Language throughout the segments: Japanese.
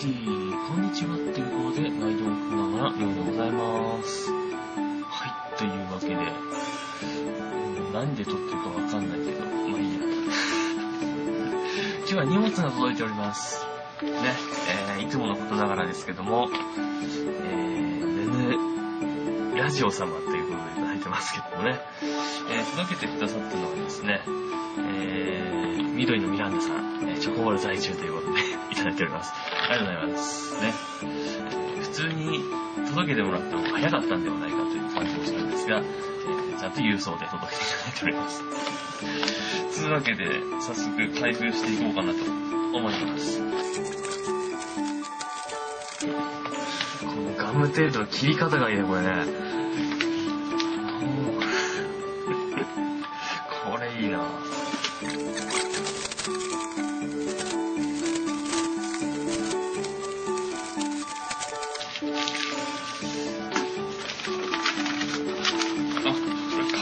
ティこんにちはっていうことで、毎度おくながら、ようでございます。はい、というわけで、うん何で撮ってるかわかんないけど、まあいいや。今日は荷物が届いております。ね、えー、いつものことながらですけども、えー、ねぬ、ラジオ様ということでいただいてますけどもね、えー、届けてくださったのはですね、えー、緑のミランダさん、えーチョコボール在中ということで いただいております。ありがとうございます。ね。普通に届けてもらった方が早かったんではないかという感じもするんですが、えーちゃんと郵送で届けていただいております。というわけで、早速開封していこうかなと思います。このガムテープの切り方がいいね、これね。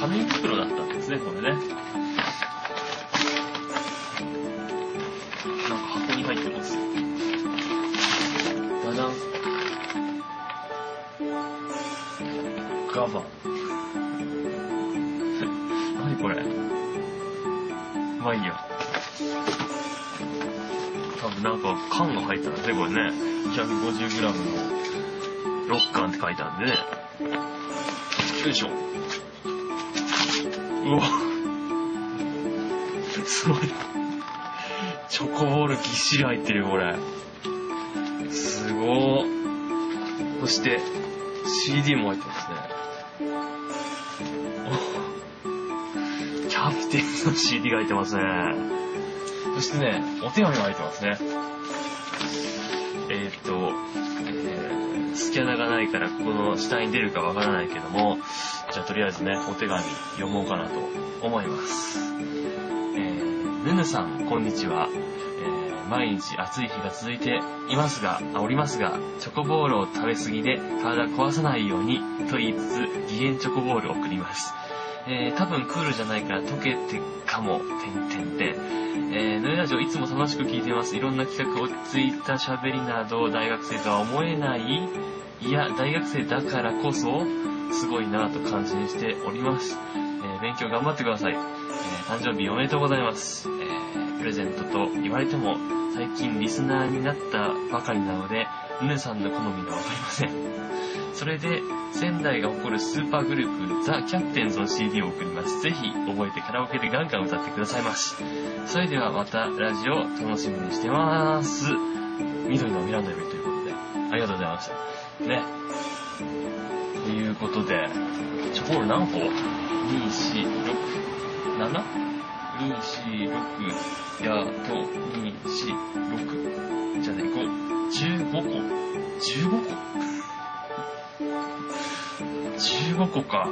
紙袋だったんですね、これね。なんか箱に入ってます。だだん。ガバ。何これまあいいや。多分なんか缶が入ったんですね、これね。250g の6缶って書いてあるんでね。よいしょ。うわ。すごい。チョコボールぎっしり入ってるよ、これ。すご。そして、CD も入ってますね。キャプテンの CD が入ってますね。そしてね、お手紙も入ってますね。えーっと、えースキャナがないからここの下に出るかわからないけども、じゃあとりあえずね、お手紙読もうかなと思います。えー、ぬぬさん、こんにちは。えー毎日暑い日が続いていますが、おりますが、チョコボールを食べ過ぎで体壊さないようにと言いつつ、義援チョコボールを送ります。えー、多分クールじゃないから溶けてかも、てんてんてん。えー、ヌラジオいつも楽しく聞いています。いろんな企画、落ち着いた喋りなど、大学生とは思えない、いや、大学生だからこそ、すごいなぁと感心しております。えー勉強頑張ってください。えー誕生日おめでとうございます。えープレゼントと言われても、最近リスナーになったばかりなので、ヌネさんの好みがわかりません。それで、仙台が誇るスーパーグループ、ザ・キャプテンズの CD を送ります。ぜひ、覚えてカラオケでガンガン歌ってくださいまし。それではまたラジオ楽しみにしてまーす。緑のミランダよりということで、ありがとうございました。ね。ということで、チョコール何個 ?2、4、6、7? 2、4、6、やっと、2、4、6、じゃね、5、15個 ?15 個 ?15 個か。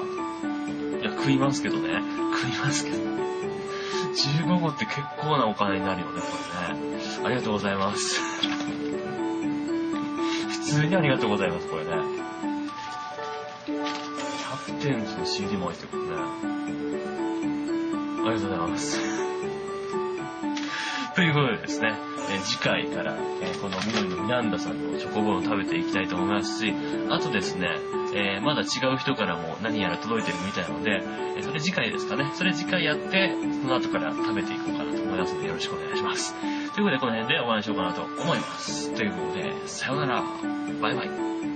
いや、食いますけどね。食いますけど。15個って結構なお金になるよね、これね。ありがとうございます。普通にありがとうございます、これね。キャプテンズの CD も入ってくるね。ありがとうございます。ということでですね、え次回から、えーこの緑のミランダさんのチョコボールを食べていきたいと思いますし、あとですね、えーまだ違う人からも何やら届いてるみたいなので、えそれ次回ですかね。それ次回やって、その後から食べていこうかなと思いますのでよろしくお願いします。ということでこの辺でお会いしようかなと思います。ということで、さようなら。バイバイ。